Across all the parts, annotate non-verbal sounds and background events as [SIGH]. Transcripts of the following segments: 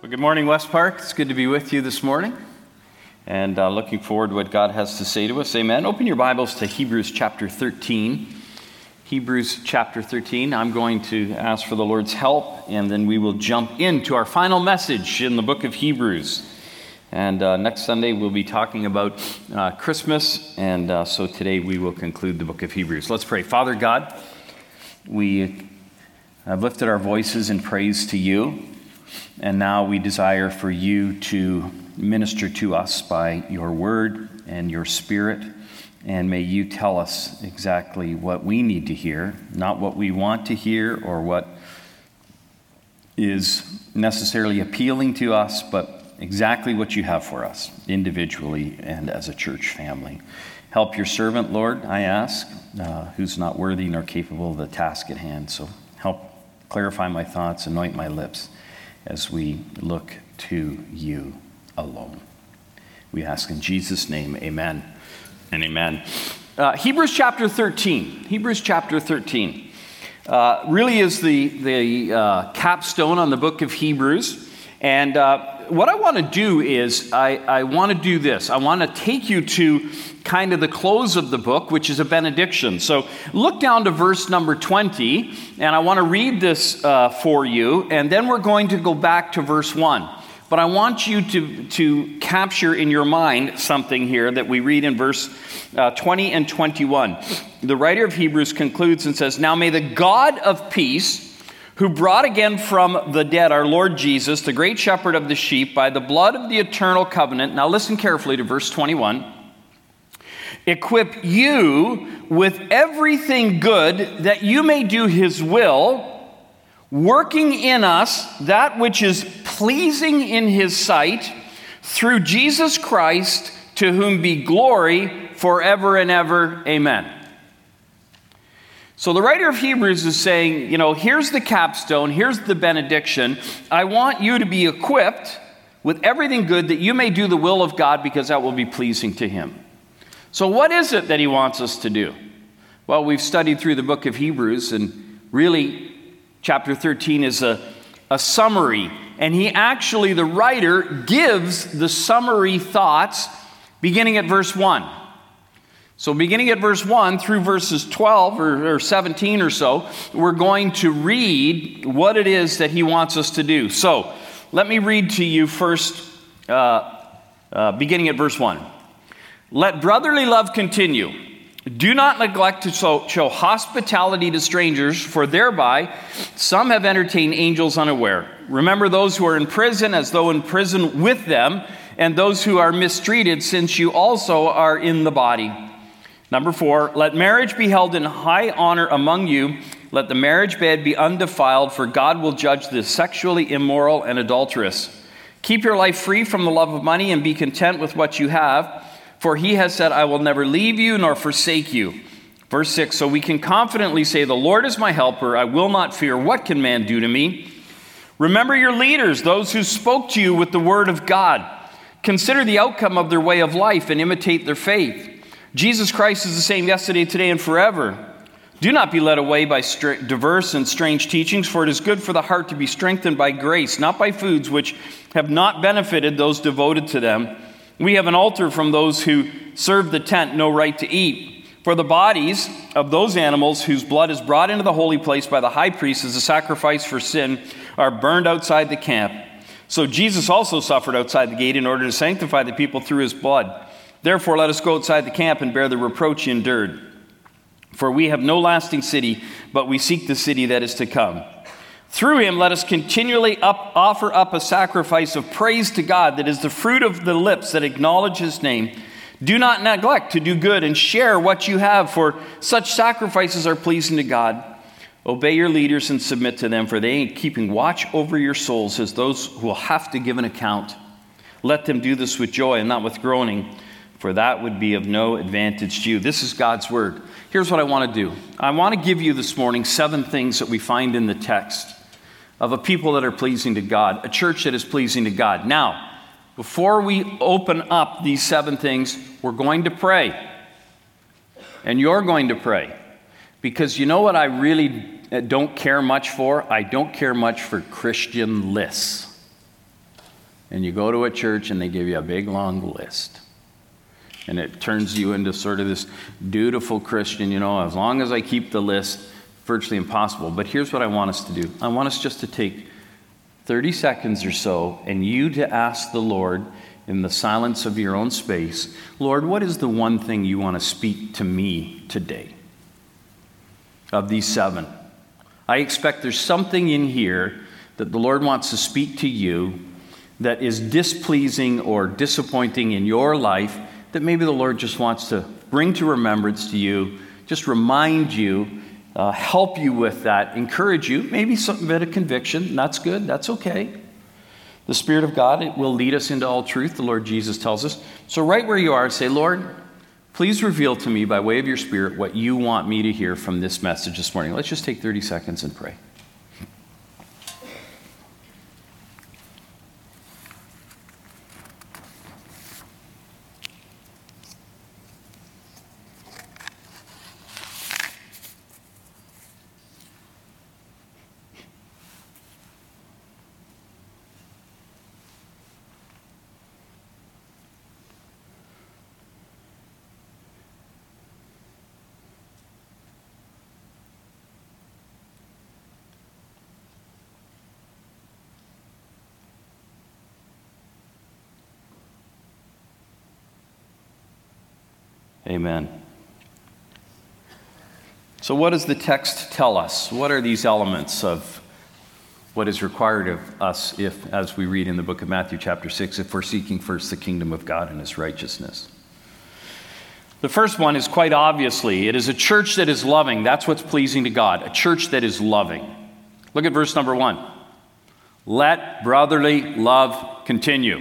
Well, good morning, West Park. It's good to be with you this morning and uh, looking forward to what God has to say to us. Amen. Open your Bibles to Hebrews chapter 13. Hebrews chapter 13. I'm going to ask for the Lord's help and then we will jump into our final message in the book of Hebrews. And uh, next Sunday we'll be talking about uh, Christmas, and uh, so today we will conclude the book of Hebrews. Let's pray. Father God, we have lifted our voices in praise to you. And now we desire for you to minister to us by your word and your spirit. And may you tell us exactly what we need to hear, not what we want to hear or what is necessarily appealing to us, but exactly what you have for us individually and as a church family. Help your servant, Lord, I ask, uh, who's not worthy nor capable of the task at hand. So help clarify my thoughts, anoint my lips as we look to you alone. We ask in Jesus' name, amen and amen. Uh, Hebrews chapter 13. Hebrews chapter 13 uh, really is the, the uh, capstone on the book of Hebrews. And uh, what I want to do is, I, I want to do this. I want to take you to kind of the close of the book, which is a benediction. So look down to verse number 20, and I want to read this uh, for you, and then we're going to go back to verse 1. But I want you to, to capture in your mind something here that we read in verse uh, 20 and 21. The writer of Hebrews concludes and says, Now may the God of peace, who brought again from the dead our Lord Jesus, the great shepherd of the sheep, by the blood of the eternal covenant. Now listen carefully to verse 21. Equip you with everything good that you may do his will, working in us that which is pleasing in his sight, through Jesus Christ, to whom be glory forever and ever. Amen. So the writer of Hebrews is saying, you know, here's the capstone, here's the benediction. I want you to be equipped with everything good that you may do the will of God because that will be pleasing to Him. So, what is it that He wants us to do? Well, we've studied through the book of Hebrews, and really, chapter 13 is a, a summary. And he actually, the writer, gives the summary thoughts beginning at verse 1. So, beginning at verse 1 through verses 12 or, or, 17 or so, we're going to read what it is that he wants us to do. So, let me read to you first, uh, uh, beginning at verse 1. Let brotherly love continue. Do not neglect to show, show hospitality to strangers, for thereby some have entertained angels unaware. Remember those who are in prison as though in prison with them, and those who are mistreated, since you also are in the body. Number four, let marriage be held in high honor among you. Let the marriage bed be undefiled, for God will judge the sexually immoral and adulterous. Keep your life free from the love of money and be content with what you have, for he has said, I will never leave you nor forsake you. Verse 6 So we can confidently say, The Lord is my helper. I will not fear. What can man do to me? Remember your leaders, those who spoke to you with the word of God. Consider the outcome of their way of life and imitate their faith. Jesus Christ is the same yesterday, today, and forever. Do not be led away by diverse and strange teachings, for it is good for the heart to be strengthened by grace, not by foods which have not benefited those devoted to them. We have an altar from those who serve the tent no right to eat. For the bodies of those animals whose blood is brought into the holy place by the high priest as a sacrifice for sin are burned outside the camp. So Jesus also suffered outside the gate in order to sanctify the people through his blood. Therefore, let us go outside the camp and bear the reproach he endured. For we have no lasting city, but we seek the city that is to come. Through him, let us continually up, offer up a sacrifice of praise to God that is the fruit of the lips that acknowledge his name. Do not neglect to do good and share what you have, for such sacrifices are pleasing to God. Obey your leaders and submit to them, for they ain't keeping watch over your souls as those who will have to give an account. Let them do this with joy and not with groaning for that would be of no advantage to you. This is God's word. Here's what I want to do I want to give you this morning seven things that we find in the text of a people that are pleasing to God, a church that is pleasing to God. Now, before we open up these seven things, we're going to pray. And you're going to pray. Because you know what I really don't care much for? I don't care much for Christian lists. and you go to a church and they give you a big long list. And it turns you into sort of this dutiful Christian, you know, as long as I keep the list, virtually impossible. But here's what I want us to do I want us just to take 30 seconds or so and you to ask the Lord in the silence of your own space, Lord, what is the one thing you want to speak to me today? Of these seven. I expect there's something in here that the Lord wants to speak to you that is displeasing or disappointing in your life that maybe the Lord just wants to bring to remembrance to you, just remind you, uh, help you with that, encourage you, maybe some bit of conviction. That's good, that's okay. The Spirit of God it will lead us into all truth, the Lord Jesus tells us. So, right where you are, say, Lord, please reveal to me by way of your Spirit what you want me to hear from this message this morning. Let's just take 30 seconds and pray. Amen. So, what does the text tell us? What are these elements of what is required of us if, as we read in the book of Matthew, chapter 6, if we're seeking first the kingdom of God and his righteousness? The first one is quite obviously it is a church that is loving. That's what's pleasing to God, a church that is loving. Look at verse number one. Let brotherly love continue.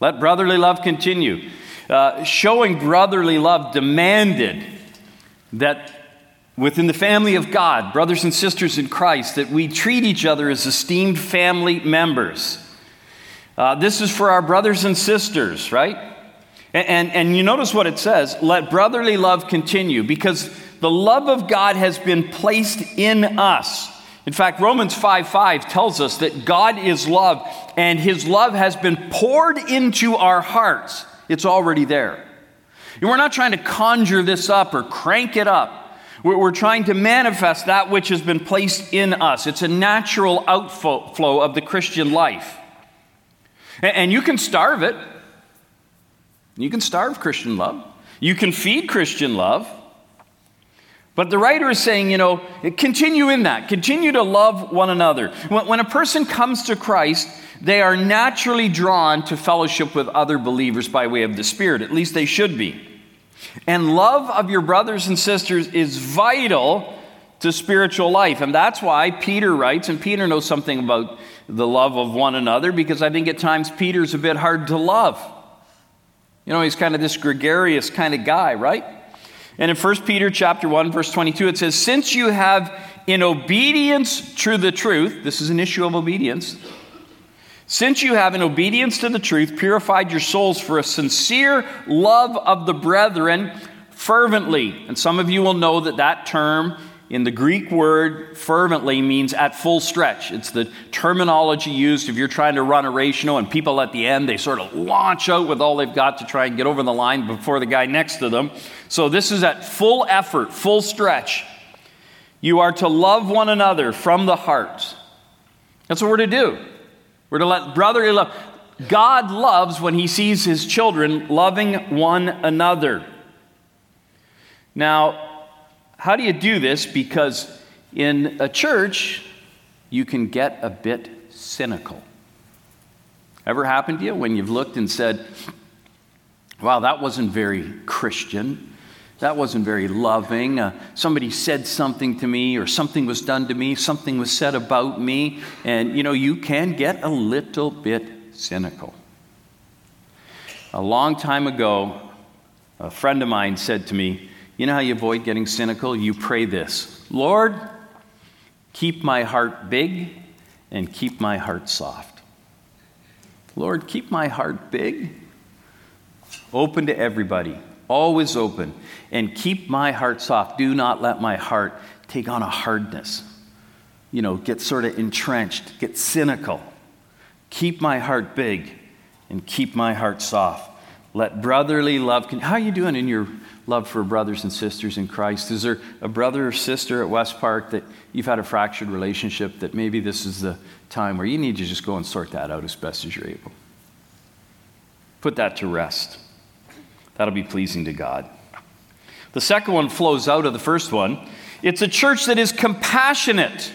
Let brotherly love continue. Uh, showing brotherly love demanded that within the family of God, brothers and sisters in Christ, that we treat each other as esteemed family members. Uh, this is for our brothers and sisters, right? And, and, and you notice what it says let brotherly love continue because the love of God has been placed in us. In fact, Romans 5 5 tells us that God is love and his love has been poured into our hearts. It's already there. And we're not trying to conjure this up or crank it up. We're, trying to manifest that which has been placed in us. It's a natural outflow of the Christian life. And, you can starve it. You can starve Christian love. You can feed Christian love. But the writer is saying, you know, continue in that. Continue to love one another. When a person comes to Christ, they are naturally drawn to fellowship with other believers by way of the Spirit. At least they should be. And love of your brothers and sisters is vital to spiritual life. And that's why Peter writes, and Peter knows something about the love of one another because I think at times Peter's a bit hard to love. You know, he's kind of this gregarious kind of guy, right? And in 1 Peter chapter 1 verse 22 it says, "Since you have in obedience to the truth, this is an issue of obedience, since you have, in obedience to the truth, purified your souls for a sincere love of the brethren fervently. And some of you will know that that term in the Greek word fervently means at full stretch. It's the terminology used if you're trying to run a ratio and people at the end, they sort of launch out with all they've got to try and get over the line before the guy next to them. So this is at full effort, full stretch. You are to love one another from the heart. That's what we're to do. We're to let brotherly love. God loves when he sees his children loving one another. Now, how do you do this? Because in a church, you can get a bit cynical. Ever happened to you when you've looked and said, wow, that wasn't very Christian? That wasn't very loving. Uh, somebody said something to me, or something was done to me, something was said about me, and you know, you can get a little bit cynical. A long time ago, a friend of mine said to me, You know how you avoid getting cynical? You pray this Lord, keep my heart big and keep my heart soft. Lord, keep my heart big, open to everybody always open, and keep my heart soft. Do not let my heart take on a hardness, you know, get sort of entrenched, get cynical. Keep my heart big and keep my heart soft. Let brotherly love. Con- How are you doing in your love for brothers and sisters in Christ? Is there a brother or sister at West Park that you've had a fractured relationship that maybe this is the time where you need to just go and sort that out as best as you're able? Put that to rest. That'll be pleasing to God. The second one flows out of the first one. It's a church that is compassionate.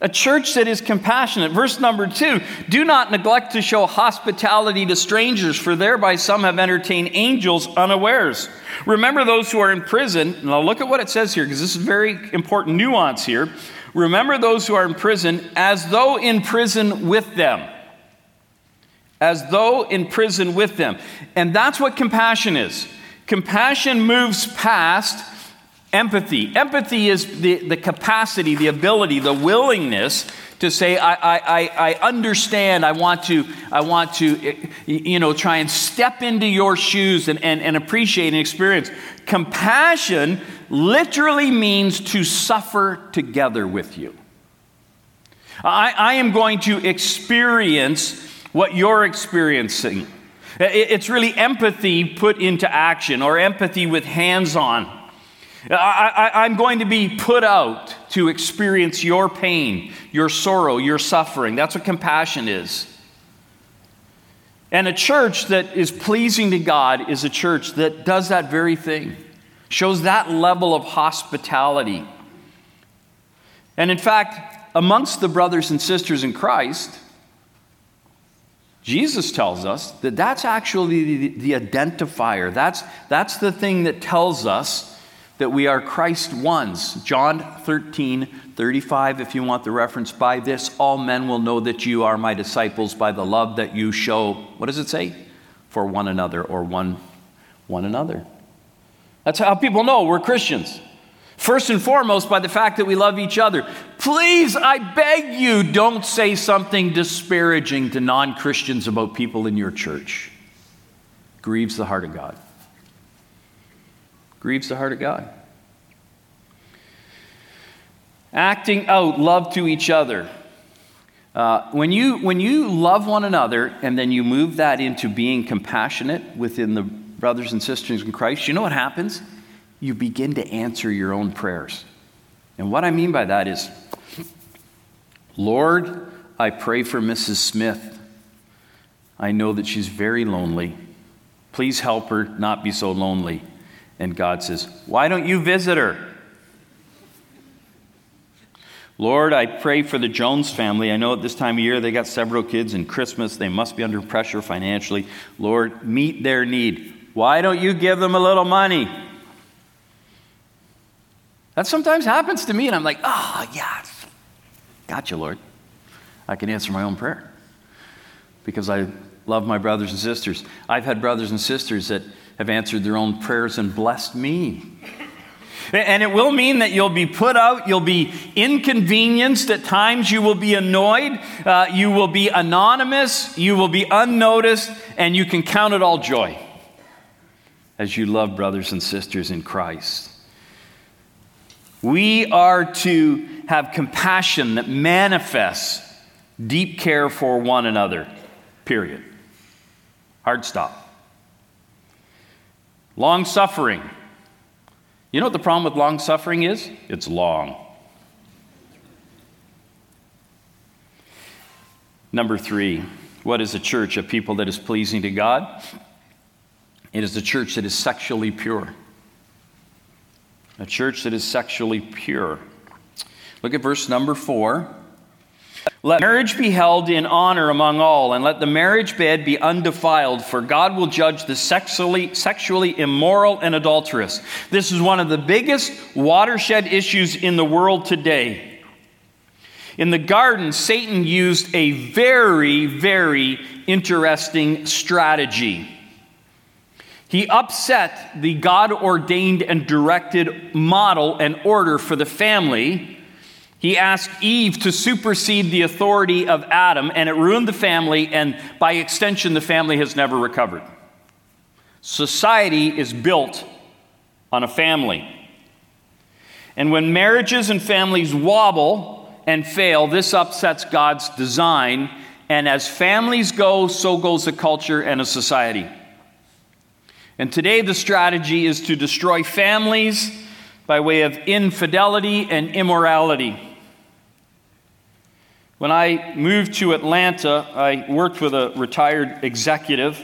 A church that is compassionate. Verse number two do not neglect to show hospitality to strangers, for thereby some have entertained angels unawares. Remember those who are in prison. Now look at what it says here, because this is very important nuance here. Remember those who are in prison as though in prison with them. As though in prison with them. And that's what compassion is. Compassion moves past Empathy. Empathy is the, the capacity, the ability, the willingness to say, I, I, I understand, I want to, I want to, eh, you know, try and step into your shoes and, and, and appreciate and experience. Compassion literally means to suffer together with you. I, I am going to experience what you're experiencing. It's really empathy put into action or empathy with hands on. I, am going to be put out to experience your pain, your sorrow, your suffering. That's what compassion is. And a church that is pleasing to God is a church that does that very thing, shows that level of hospitality. And in fact, amongst the brothers and sisters in Christ, Jesus tells us that that's actually the, the identifier. That's, that's the thing that tells us that we are Christ ones. John 13, 35, if you want the reference, by this all men will know that you are my disciples by the love that you show, what does it say? For one another or one, one another. That's how people know we're Christians. First and foremost, by the fact that we love each other. Please, I beg you, don't say something disparaging to non Christians about people in your church. Grieves the heart of God grieves the heart of God. Acting out love to each other. Uh, when, you, when you love one another and then you move that into being compassionate within the brothers and sisters in Christ, you know what happens? You begin to answer your own prayers. And what I mean by that is, Lord, I pray for Mrs. Smith. I know that she's very lonely. Please help her not be so lonely. And God says, Why don't you visit her? Lord, I pray for the Jones family. I know at this time of year they got several kids and Christmas. They must be under pressure financially. Lord, meet their need. Why don't you give them a little money? That sometimes happens to me, and I'm like, oh, yeah, gotcha, Lord. I can answer my own prayer because I love my brothers and sisters. I've had brothers and sisters that have answered their own prayers and blessed me. And it will mean that you'll be put out, you'll be inconvenienced, at times you will be annoyed, uh, you will be anonymous, you will be unnoticed, and you can count it all joy as you love brothers and sisters in Christ. We are to have compassion that manifests deep care for one another, period. Hard stop. Long suffering. You know what the problem with long suffering is? It's long. Number three, what is a church? A people that is pleasing to God? It is a church that is sexually pure. A church that is sexually pure. Look at verse number four. Let marriage be held in honor among all, and let the marriage bed be undefiled, for God will judge the sexually, sexually immoral and adulterous. This is one of the biggest watershed issues in the world today. In the garden, Satan used a very, very interesting strategy. He upset the God ordained and directed model and order for the family he asked Eve to supersede the authority of Adam, and it ruined the family, and by extension, the family has never recovered. Society is built on a family. And when marriages and families wobble and fail, this upsets God's design And as families go, so goes the culture and a society. And today, the strategy is to destroy families by way of infidelity and immorality. When I moved to Atlanta, I worked with a retired executive.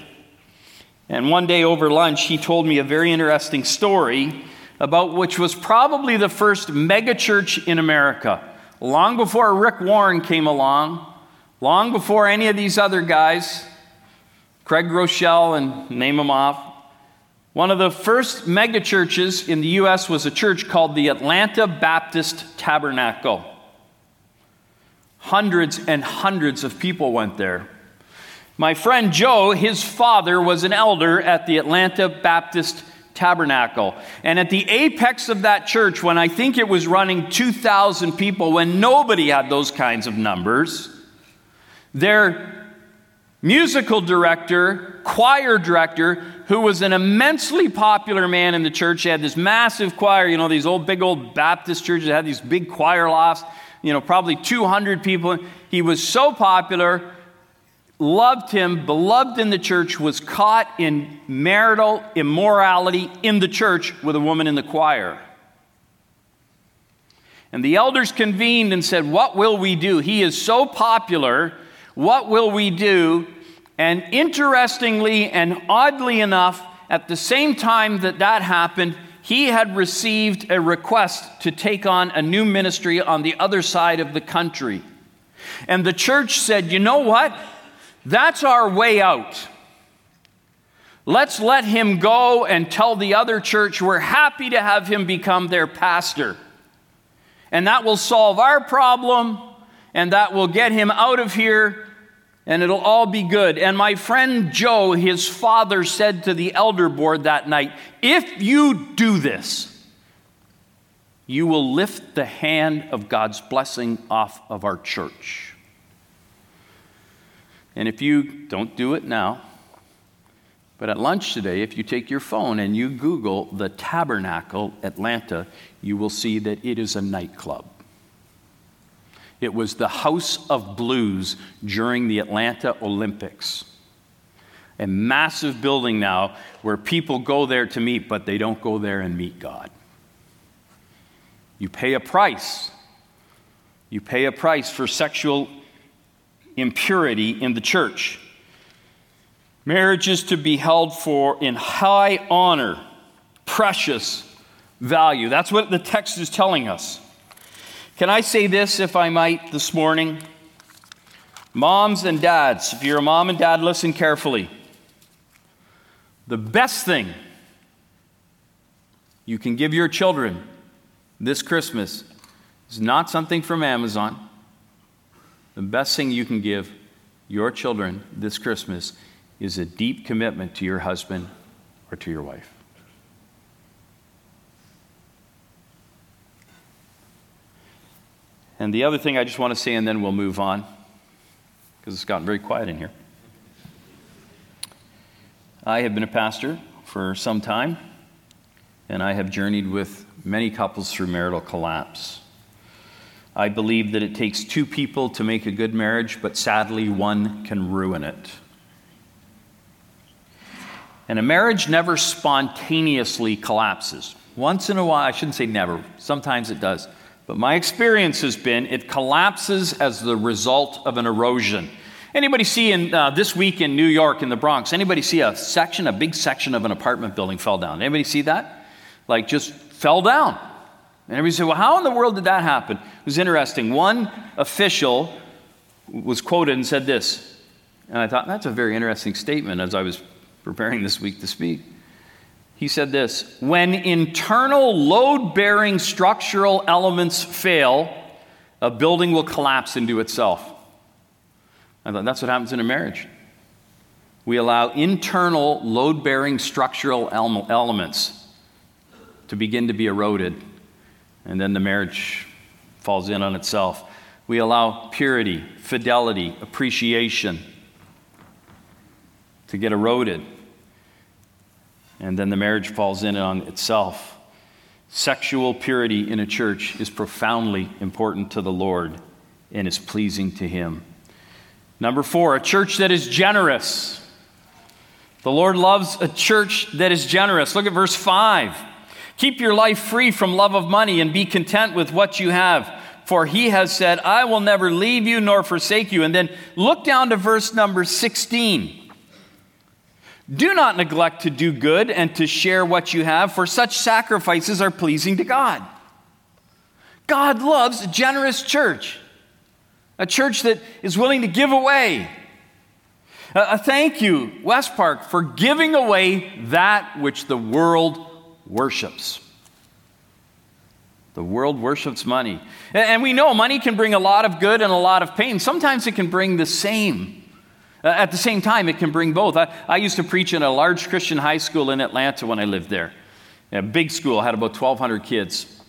And one day over lunch, he told me a very interesting story about which was probably the first megachurch in America. Long before Rick Warren came along, long before any of these other guys, Craig Groeschel and name them off, one of the first megachurches in the U.S. was a church called the Atlanta Baptist Tabernacle. Hundreds and hundreds of people went there. My friend Joe, his father was an elder at the Atlanta Baptist Tabernacle. And at the apex of that church, when I think it was running 2,000 people, when nobody had those kinds of numbers, their musical director, choir director, who was an immensely popular man in the church, he had this massive choir, you know, these old, big old Baptist churches had these big choir lofts you know, probably 200 people. He was so popular, loved him, beloved in the church, was caught in marital immorality in the church with a woman in the choir. And the elders convened and said, What will we do? He is so popular. What will we do? And interestingly and oddly enough, at the same time that that happened, he had received a request to take on a new ministry on the other side of the country. And the church said, You know what? That's our way out. Let's let him go and tell the other church we're happy to have him become their pastor. And that will solve our problem, and that will get him out of here and it'll all be good. And my friend Joe, his father, said to the elder board that night if you do this, you will lift the hand of God's blessing off of our church. And if you don't do it now, but at lunch today, if you take your phone and you Google the Tabernacle Atlanta, you will see that it is a nightclub. It was the House of Blues during the Atlanta Olympics. A massive building now where people go there to meet, but they don't go there and meet God. You pay a price. You pay a price for sexual impurity in the church. Marriage is to be held for in high honor, precious value. That's what the text is telling us. Can I say this, if I might, this morning? Moms and dads, if you're a mom and dad, listen carefully. The best thing you can give your children this Christmas is not something from Amazon. The best thing you can give your children this Christmas is a deep commitment to your husband or to your wife. And the other thing I just want to say, and then we'll move on, because it's gotten very quiet in here. I have been a pastor for some time, and I have journeyed with many couples through marital collapse. I believe that it takes two people to make a good marriage, but sadly, one can ruin it. And a marriage never spontaneously collapses. Once in a while, I shouldn't say never, sometimes it does. But my experience has been it collapses as the result of an erosion. Anybody see in uh, this week in New York in the Bronx? Anybody see a section, a big section of an apartment building fell down? Anybody see that? Like just fell down. And everybody said, "Well, how in the world did that happen?" It was interesting. One official was quoted and said this, and I thought that's a very interesting statement as I was preparing this week to speak. He said this When internal load bearing structural elements fail, a building will collapse into itself. I thought that's what happens in a marriage. We allow internal load bearing structural elements to begin to be eroded, and then the marriage falls in on itself. We allow purity, fidelity, appreciation to get eroded and then the marriage falls in on itself. Sexual purity in a church is profoundly important to the Lord and is pleasing to Him. Number four, a church that is generous. The Lord loves a church that is generous. Look at verse 5. Keep your life free from love of money and be content with what you have. For he has said, I will never leave you nor forsake you. And then look down to verse number 16. Do not neglect to do good and to share what you have, for such sacrifices are pleasing to God. God loves a generous church, a church that is willing to give away. A thank you, West Park, for giving away that which the world worships. The world worships money. And we know money can bring a lot of good and a lot of pain. Sometimes it can bring the same. Uh, at the same time, it can bring both. I, I, used to preach in a large Christian high school in Atlanta when I lived there. A big school, had about 1,200 kids.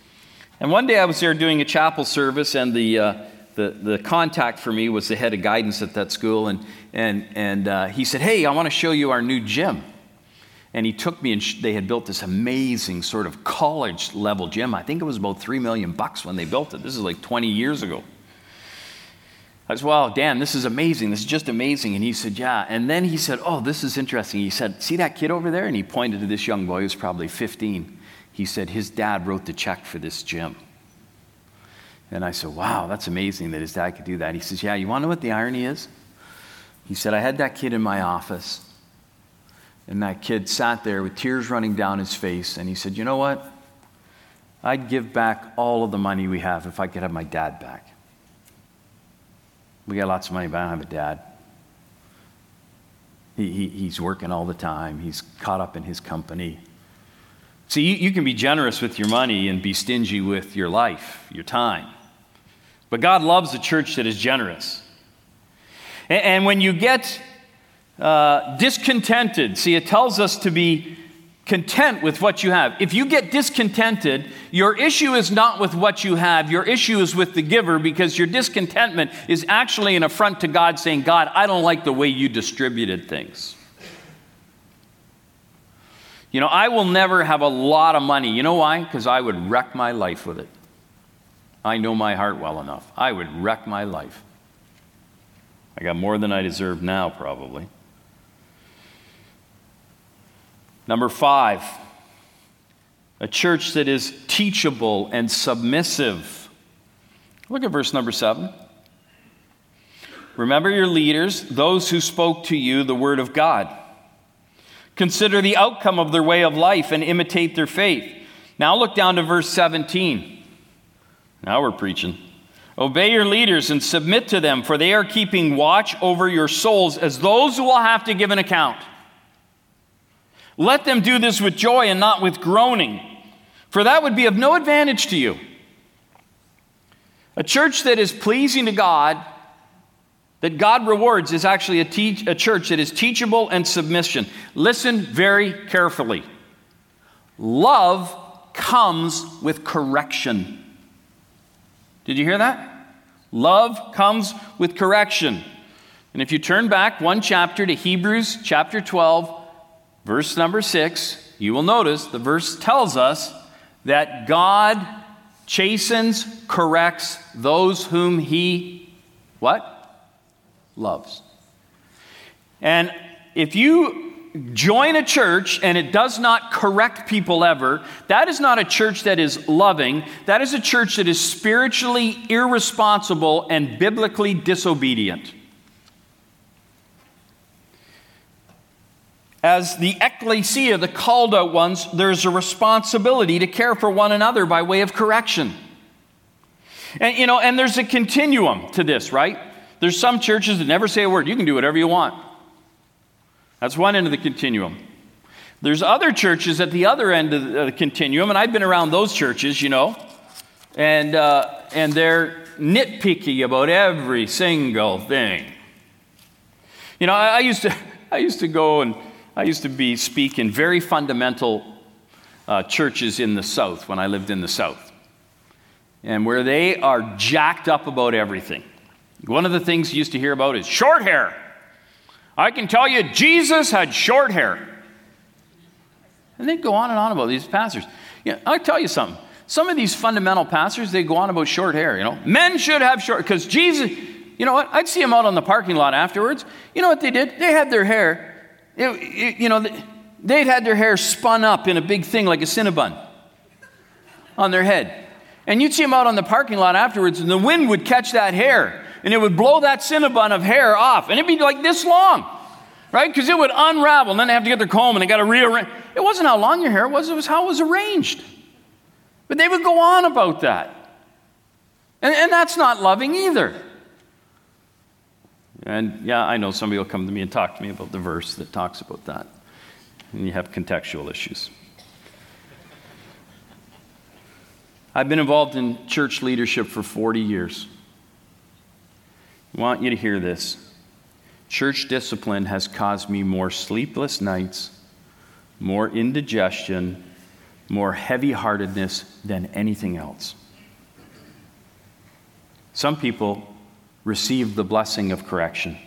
And one day I was there doing a chapel service, and the, uh, the, the contact for me was the head of guidance at that school. And, and, and uh, he said, Hey, I want to show you our new gym. And he took me, and sh- they had built this amazing sort of college level gym. I think it was about three million bucks when they built it. This is like 20 years ago. I said, Wow, Dan, this is amazing. This is just amazing. And he said, Yeah. And then he said, Oh, this is interesting. He said, See that kid over there? And he pointed to this young boy who was probably 15. He said, His dad wrote the check for this gym. And I said, Wow, that's amazing that his dad could do that. He says, Yeah, you want to know what the irony is? He said, I had that kid in my office. And that kid sat there with tears running down his face. And he said, You know what? I'd give back all of the money we have if I could have my dad back. We got lots of money, but I don't have a dad. He, he, he's working all the time, he's caught up in his company. See, you, you can be generous with your money and be stingy with your life, your time. But God loves a church that is generous. And, and when you get uh, discontented. See, it tells us to be content with what you have. If you get discontented, your issue is not with what you have, your issue is with the giver because your discontentment is actually an affront to God saying, God, I don't like the way you distributed things. You know, I will never have a lot of money. You know why? Because I would wreck my life with it. I know my heart well enough. I would wreck my life. I got more than I deserve now, probably. Number five, a church that is teachable and submissive. Look at verse number seven. Remember your leaders, those who spoke to you the word of God. Consider the outcome of their way of life and imitate their faith. Now look down to verse 17. Now we're preaching. Obey your leaders and submit to them, for they are keeping watch over your souls as those who will have to give an account. Let them do this with joy and not with groaning, for that would be of no advantage to you. A church that is pleasing to God, that God rewards, is actually a, a church that is teachable and submission. Listen very carefully. Love comes with correction. Did you hear that? Love comes with correction. And if you turn back one chapter to Hebrews chapter 12, verse number six, you will notice the verse tells us that God chastens, corrects those whom he what? Loves. And if you join a church and it does not correct people ever, that is not a church that is loving. That is a church that is spiritually irresponsible and biblically disobedient. As the ecclesia, the called out ones, there's a responsibility to care for one another by way of correction. And, you know, and there's a continuum to this, right? There's some churches that never say a word. You can do whatever you want. That's one end of the continuum. There's other churches at the other end of the continuum, and I've been around those churches, you know, and, uh, and they're nitpicky about every single thing. You know, I, I used to, [LAUGHS] I used to go and I used to be speak in very fundamental uh, churches in the South when I lived in the South, and where they are jacked up about everything. One of the things you used to hear about is short hair. I can tell you, Jesus had short hair. And they go on and on about these pastors. Yeah, I'll tell you something. Some of these fundamental pastors, they go on about short hair, you know. Men should have short, because Jesus, You know what? I'd see them out on the parking lot afterwards. You know what they did? They had their hair, it, it, you know, they'd had their hair spun up in a big thing like a Cinnabon on their head. And you'd see them out on the parking lot afterwards, and the wind would catch that hair, and it would blow that Cinnabon of hair off, and it'd be like this long, right? Because it would unravel, and then they have to get their comb, and they got to rearrange. It wasn't how long your hair was, it was how it was arranged. But they would go on about that. And, and that's not loving either. And yeah, I know somebody will come to me and talk to me about the verse that talks about that. And you have contextual issues. I've been involved in church leadership for 40 years. I want you to hear this. Church discipline has caused me more sleepless nights, more indigestion, more heavy heartedness than anything else. Some people receive the blessing of correction.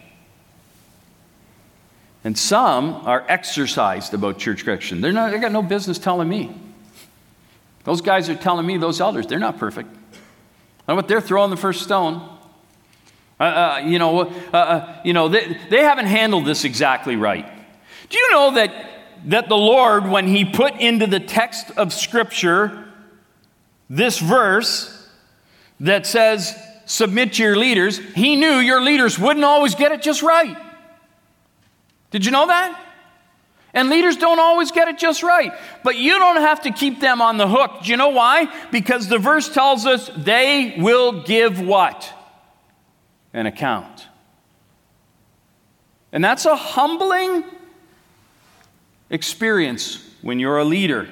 And some are exercised about church correction. They're not, they got no business telling me. Those guys are telling me, those elders, they're not perfect. I what they're throwing the first stone. Uh, uh, you know, uh, uh, you know they, they haven't handled this exactly right. Do you know that, that the Lord, when He put into the text of Scripture this verse that says, submit to your leaders, He knew your leaders wouldn't always get it just right. Did you know that? And leaders don't always get it just right. But you don't have to keep them on the hook. Do you know why? Because the verse tells us they will give what? An account. And that's a humbling experience when you're a leader.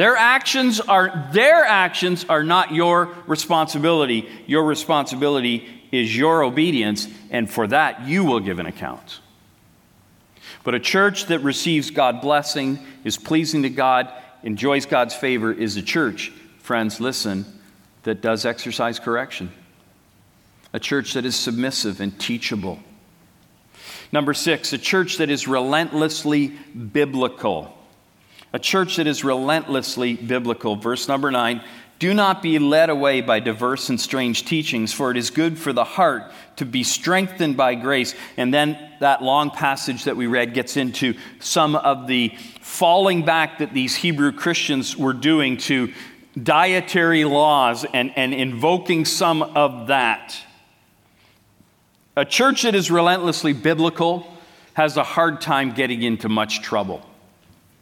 Their actions are their actions are not your responsibility. Your responsibility is your obedience, and for that you will give an account. But a church that receives God blessing, is pleasing to God, enjoys God's favor, is a church, friends, listen, that does exercise correction. A church that is submissive and teachable. Number six, a church that is relentlessly biblical. A church that is relentlessly biblical. Verse number nine do not be led away by diverse and strange teachings, for it is good for the heart to be strengthened by grace. And then that long passage that we read gets into some of the falling back that these Hebrew Christians were doing to dietary laws and, and invoking some of that. A church that is relentlessly biblical has a hard time getting into much trouble,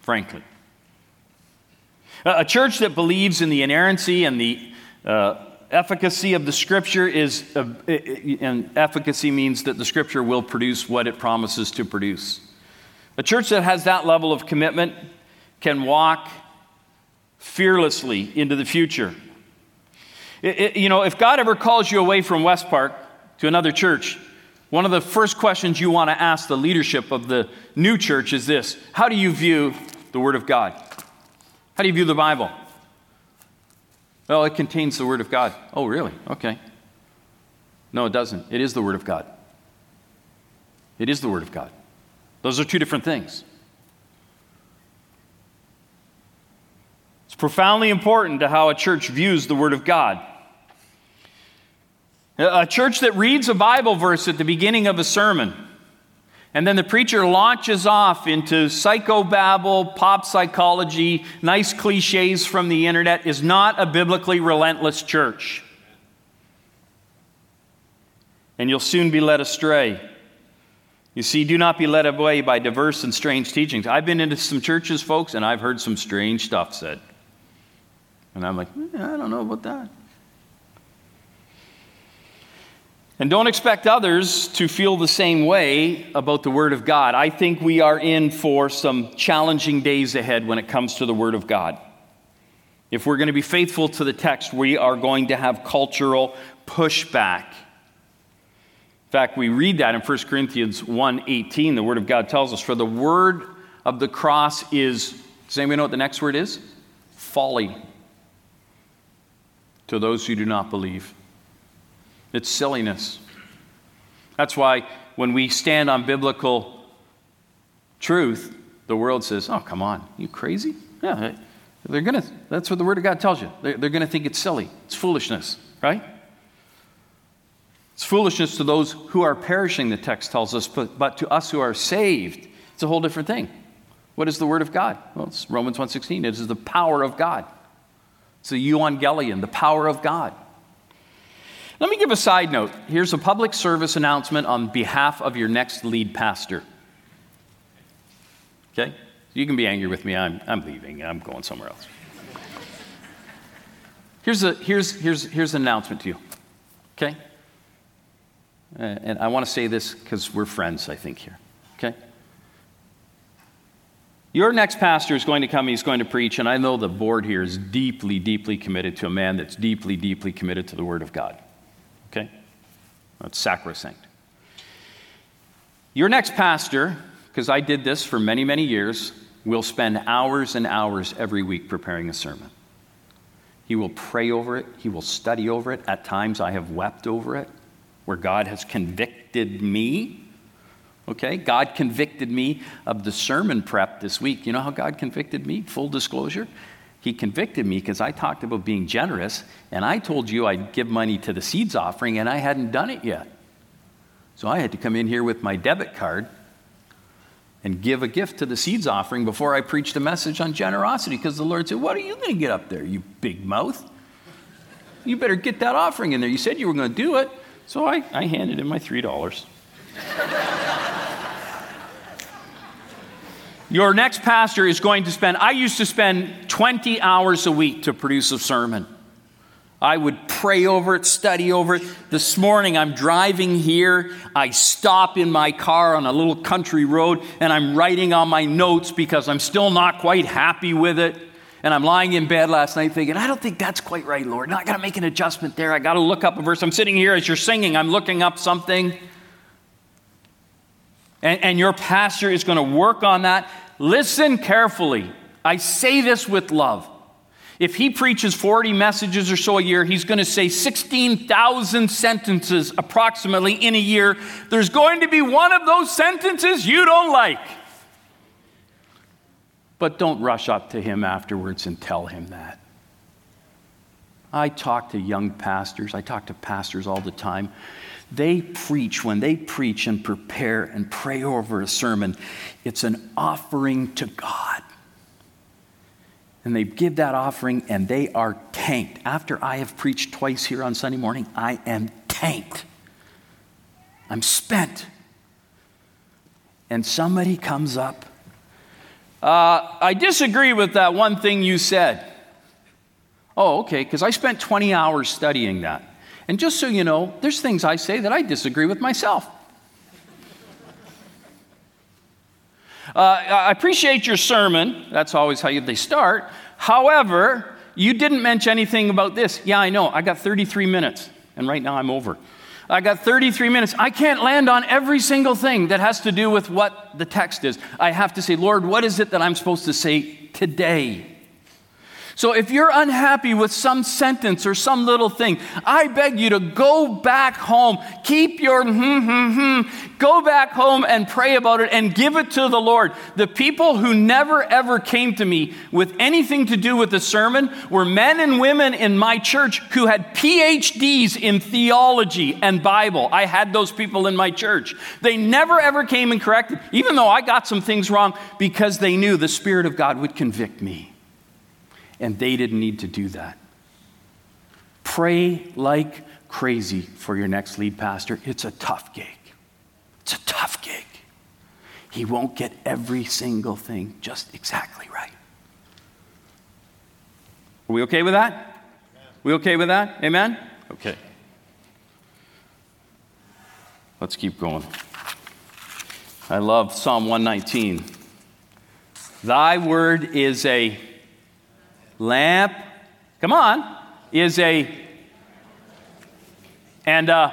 frankly. A church that believes in the inerrancy and the uh, efficacy of the scripture is, uh, and efficacy means that the scripture will produce what it promises to produce. A church that has that level of commitment can walk fearlessly into the future. It, it, you know, if God ever calls you away from West Park to another church, one of the first questions you want to ask the leadership of the new church is this How do you view the Word of God? How do you view the Bible? Well, it contains the Word of God. Oh, really? Okay. No, it doesn't. It is the Word of God. It is the Word of God. Those are two different things. It's profoundly important to how a church views the Word of God. A church that reads a Bible verse at the beginning of a sermon and then the preacher launches off into psychobabble, pop psychology, nice cliches from the internet is not a biblically relentless church. And you'll soon be led astray. You see, do not be led away by diverse and strange teachings. I've been into some churches, folks, and I've heard some strange stuff said. And I'm like, eh, I don't know about that. And don't expect others to feel the same way about the Word of God. I think we are in for some challenging days ahead when it comes to the Word of God. If we're going to be faithful to the text, we are going to have cultural pushback. In fact, we read that in 1 Corinthians 1:18. The Word of God tells us, For the word of the cross is, does anybody know what the next word is? Folly to those who do not believe. It's silliness. That's why when we stand on biblical truth, the world says, Oh, come on, you crazy? Yeah, they're gonna, that's what the Word of God tells you. They're, they're gonna think it's silly, it's foolishness, right? It's foolishness to those who are perishing, the text tells us, but, but to us who are saved, it's a whole different thing. What is the word of God? Well, it's Romans 1.16. It is the power of God. It's the euangelion, the power of God. Let me give a side note. Here's a public service announcement on behalf of your next lead pastor. Okay? You can be angry with me. I'm, I'm leaving. I'm going somewhere else. Here's, a, here's, here's, here's an announcement to you. Okay? Uh, and I want to say this because we're friends, I think, here. Okay? Your next pastor is going to come, he's going to preach, and I know the board here is deeply, deeply committed to a man that's deeply, deeply committed to the Word of God. That's sacrosanct. Your next pastor, because I did this for many, many years, will spend hours and hours every week preparing a sermon. He will pray over it, he will study over it. At times, I have wept over it, where God has convicted me. Okay, God convicted me of the sermon prep this week. You know how God convicted me? Full disclosure. He convicted me because I talked about being generous, and I told you I'd give money to the seeds offering, and I hadn't done it yet. So I had to come in here with my debit card and give a gift to the seeds offering before I preached a message on generosity because the Lord said, What are you going to get up there, you big mouth? You better get that offering in there. You said you were going to do it. So I, I handed him my $3. Your next pastor is going to spend, I used to spend 20 hours a week to produce a sermon. I would pray over it, study over it. This morning I'm driving here. I stop in my car on a little country road and I'm writing on my notes because I'm still not quite happy with it. And I'm lying in bed last night thinking, I don't think that's quite right, Lord. I got to make an adjustment there. I got to look up a verse. I'm sitting here as you're singing, I'm looking up something. And, and your pastor is going to work on that. Listen carefully. I say this with love. If he preaches 40 messages or so a year, he's going to say 16,000 sentences approximately in a year. There's going to be one of those sentences you don't like. But don't rush up to him afterwards and tell him that. I talk to young pastors, I talk to pastors all the time. They preach, when they preach and prepare and pray over a sermon, it's an offering to God and they give that offering and they are tanked. After I have preached twice here on Sunday morning, I am tanked. I'm spent. And somebody comes up. Uh, I disagree with that one thing you said. Oh, okay, because I spent 20 hours studying that. And just so you know, there's things I say that I disagree with myself. Uh, I appreciate your sermon. That's always how they start. However, you didn't mention anything about this. Yeah, I know. I got 33 minutes, and right now I'm over. I got 33 minutes. I can't land on every single thing that has to do with what the text is. I have to say, Lord, what is it that I'm supposed to say today? So if you're unhappy with some sentence or some little thing, I beg you to go back home. Keep your hmm, hmm, hmm. Go back home and pray about it and give it to the Lord. The people who never ever came to me with anything to do with the sermon were men and women in my church who had PhDs in theology and Bible. I had those people in my church. They never ever came and corrected, even though I got some things wrong, because they knew the Spirit of God would convict me and they didn't need to do that. Pray like crazy for your next lead pastor. It's a tough gig. It's a tough gig. He won't get every single thing just exactly right. Are we okay with that? We okay with that? Amen? Okay. Let's keep going. I love Psalm 119. Thy word is a lamp, come on, is a, and uh,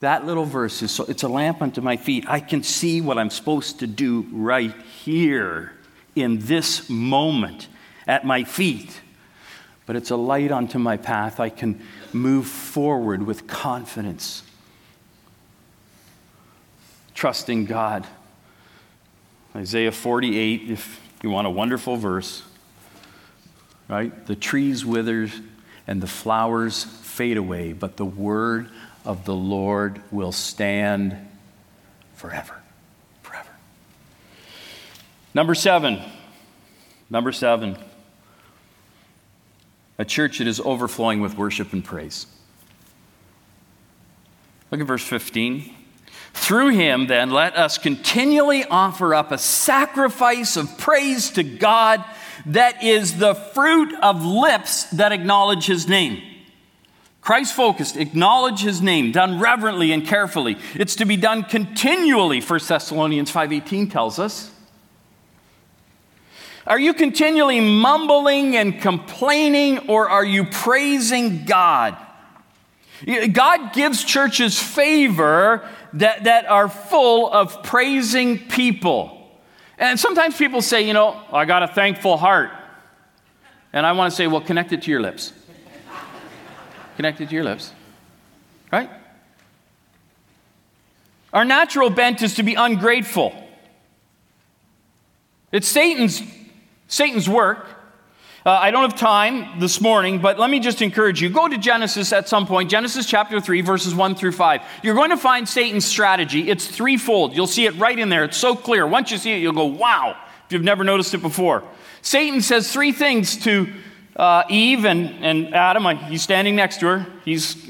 that little verse is so, it's a lamp unto my feet. I can see what I'm supposed to do right here in this moment at my feet. But it's a light unto my path. I can move forward with confidence, trusting God. Isaiah 48, if you want a wonderful verse, right? The trees wither and the flowers fade away, but the word of the Lord will stand forever. Forever. Number seven. Number seven. A church that is overflowing with worship and praise. Look at verse 15. Through him, then, let us continually offer up a sacrifice of praise to God that is the fruit of lips that acknowledge his name. Christ focused, acknowledge his name, done reverently and carefully. It's to be done continually, 1 Thessalonians 5:18 tells us. Are you continually mumbling and complaining or are you praising God? God gives churches favor that, that are full of praising people. And sometimes people say, you know, I got a thankful heart. And I want to say, well, connect it to your lips. connect it to your lips. Right? Our natural bent is to be ungrateful. It's Satan's, Satan's work uh, I don't have time this morning, but let me just encourage you. Go to Genesis at some point, Genesis chapter 3, verses 1 through 5. You're going to find Satan's strategy. It's threefold. You'll see it right in there. It's so clear. Once you see it, you'll go, wow, if you've never noticed it before. Satan says three things to uh, Eve and, and Adam. He's standing next to her. He's,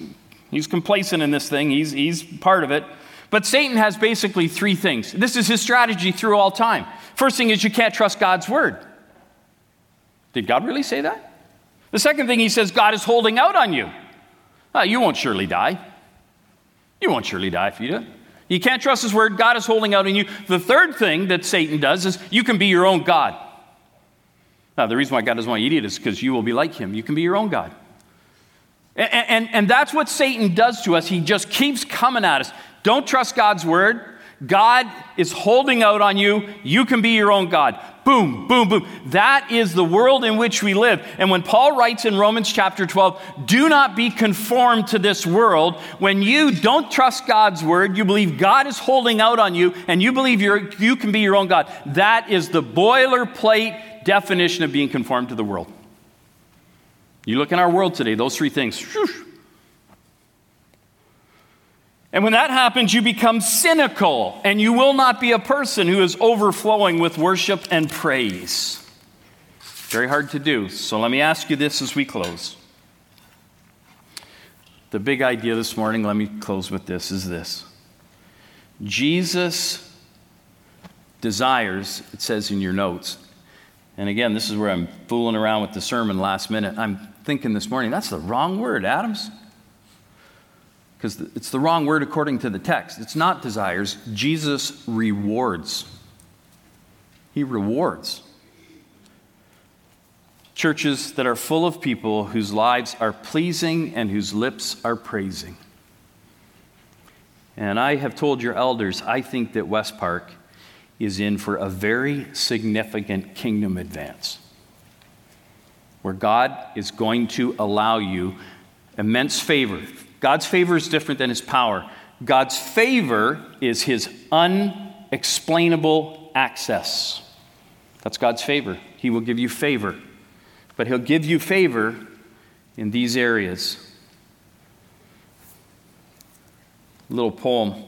he's complacent in this thing, he's, he's part of it. But Satan has basically three things. This is his strategy through all time. First thing is you can't trust God's word. Did God really say that? The second thing he says, God is holding out on you. Uh, you won't surely die. You won't surely die if you do. You can't trust his word. God is holding out on you. The third thing that Satan does is you can be your own God. Now, the reason why God doesn't want you to eat it is because you will be like him. You can be your own God. And, and, and that's what Satan does to us. He just keeps coming at us. Don't trust God's word. God is holding out on you. You can be your own God. Boom, boom, boom. That is the world in which we live. And when Paul writes in Romans chapter 12, do not be conformed to this world, when you don't trust God's word, you believe God is holding out on you, and you believe you you can be your own God. That is the boilerplate definition of being conformed to the world. You look in our world today, those three things. Whoosh, and when that happens, you become cynical, and you will not be a person who is overflowing with worship and praise. Very hard to do. So let me ask you this as we close. The big idea this morning, let me close with this, is this Jesus desires, it says in your notes, and again, this is where I'm fooling around with the sermon last minute. I'm thinking this morning, that's the wrong word, Adams because it's the wrong word according to the text. It's not desires. Jesus rewards. He rewards. Churches that are full of people whose lives are pleasing and whose lips are praising. And I have told your elders, I think that West Park is in for a very significant kingdom advance where God is going to allow you immense favor God's favor is different than his power. God's favor is his unexplainable access. That's God's favor. He will give you favor. But he'll give you favor in these areas. A Little poem.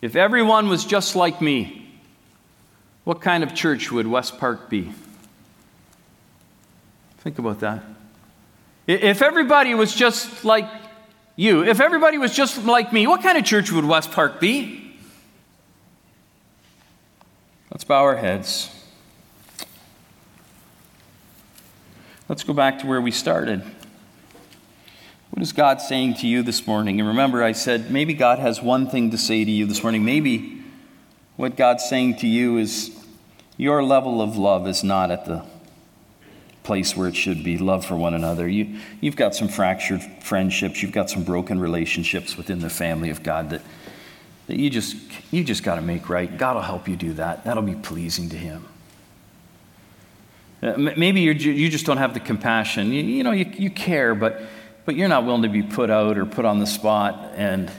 If everyone was just like me, what kind of church would West Park be? Think about that. If everybody was just like you. If everybody was just like me, what kind of church would West Park be? Let's bow our heads. Let's go back to where we started. What is God saying to you this morning? And remember, I said maybe God has one thing to say to you this morning. Maybe what God's saying to you is your level of love is not at the place where it should be love for one another. You, you've got some fractured friendships, you've got some broken relationships within the family of God that, that you just, you just got to make right. God will help you do that. That'll be pleasing to Him. Uh, maybe you you just don't have the compassion. You, you know, you, you care, but, but you're not willing to be put out or put on the spot. And,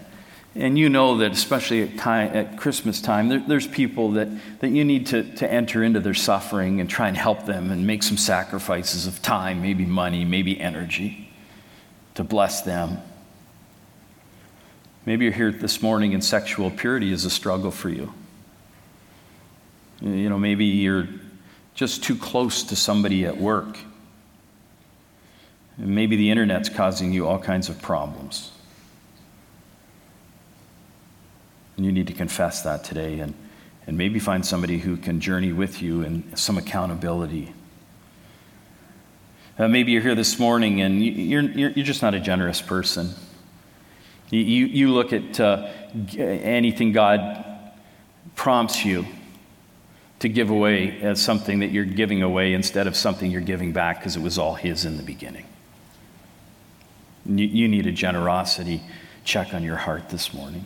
And you know that, especially at, time, at Christmas time, there, there's people that, that you need to, to enter into their suffering and try and help them and make some sacrifices of time, maybe money, maybe energy, to bless them. Maybe you're here this morning and sexual purity is a struggle for you. You know, maybe you're just too close to somebody at work. And maybe the internet's causing you all kinds of problems. And you need to confess that today and, and maybe find somebody who can journey with you and some accountability. Uh, maybe you're here this morning and you're, you're, you're just not a generous person. You, you, you look at uh, anything God prompts you to give away as something that you're giving away instead of something you're giving back because it was all His in the beginning. You, you need a generosity check on your heart this morning.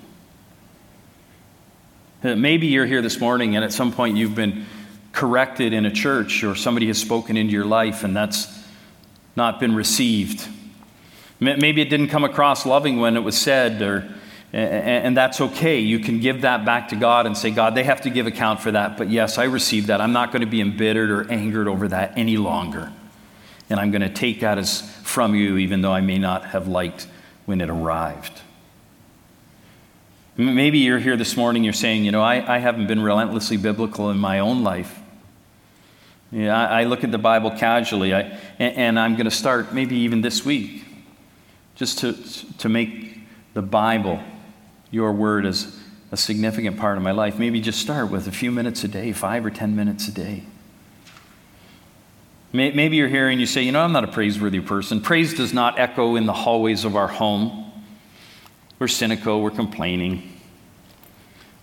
Uh, maybe you're here this morning and at some point you've been corrected in a church or somebody has spoken into your life and that's not been received. Maybe it didn't come across loving when it was said, or, and that's okay. You can give that back to God and say, God, they have to give account for that. But yes, I received that. I'm not going to be embittered or angered over that any longer. And I'm going to take that as from you, even though I may not have liked when it arrived. Maybe you're here this morning, you're saying, you know, I, I haven't been relentlessly biblical in my own life. Yeah, I, I look at the Bible casually, I, and, and I'm going to start maybe even this week just to, to make the Bible, your word, as a significant part of my life. Maybe just start with a few minutes a day, five or ten minutes a day. Maybe you're here and you say, you know, I'm not a praiseworthy person. Praise does not echo in the hallways of our home. We're cynical, we're complaining,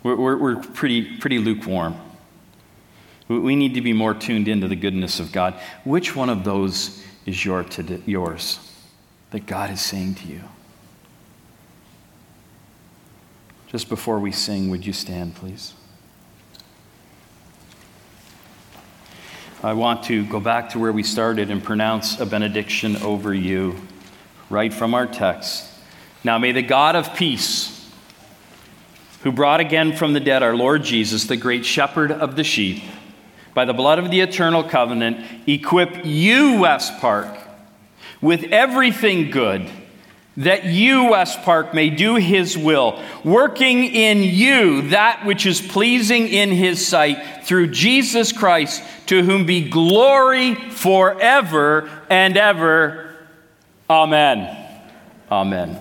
we're, we're, we're pretty, pretty lukewarm. We need to be more tuned into the goodness of God. Which one of those is your, to, yours that God is saying to you? Just before we sing, would you stand, please? I want to go back to where we started and pronounce a benediction over you, right from our text. Now may the God of peace, who brought again from the dead our Lord Jesus, the great shepherd of the sheep, by the blood of the eternal covenant, equip you, West Park, with everything good, that you, West Park, may do his will, working in you that which is pleasing in his sight, through Jesus Christ, to whom be glory forever and ever. Amen. Amen.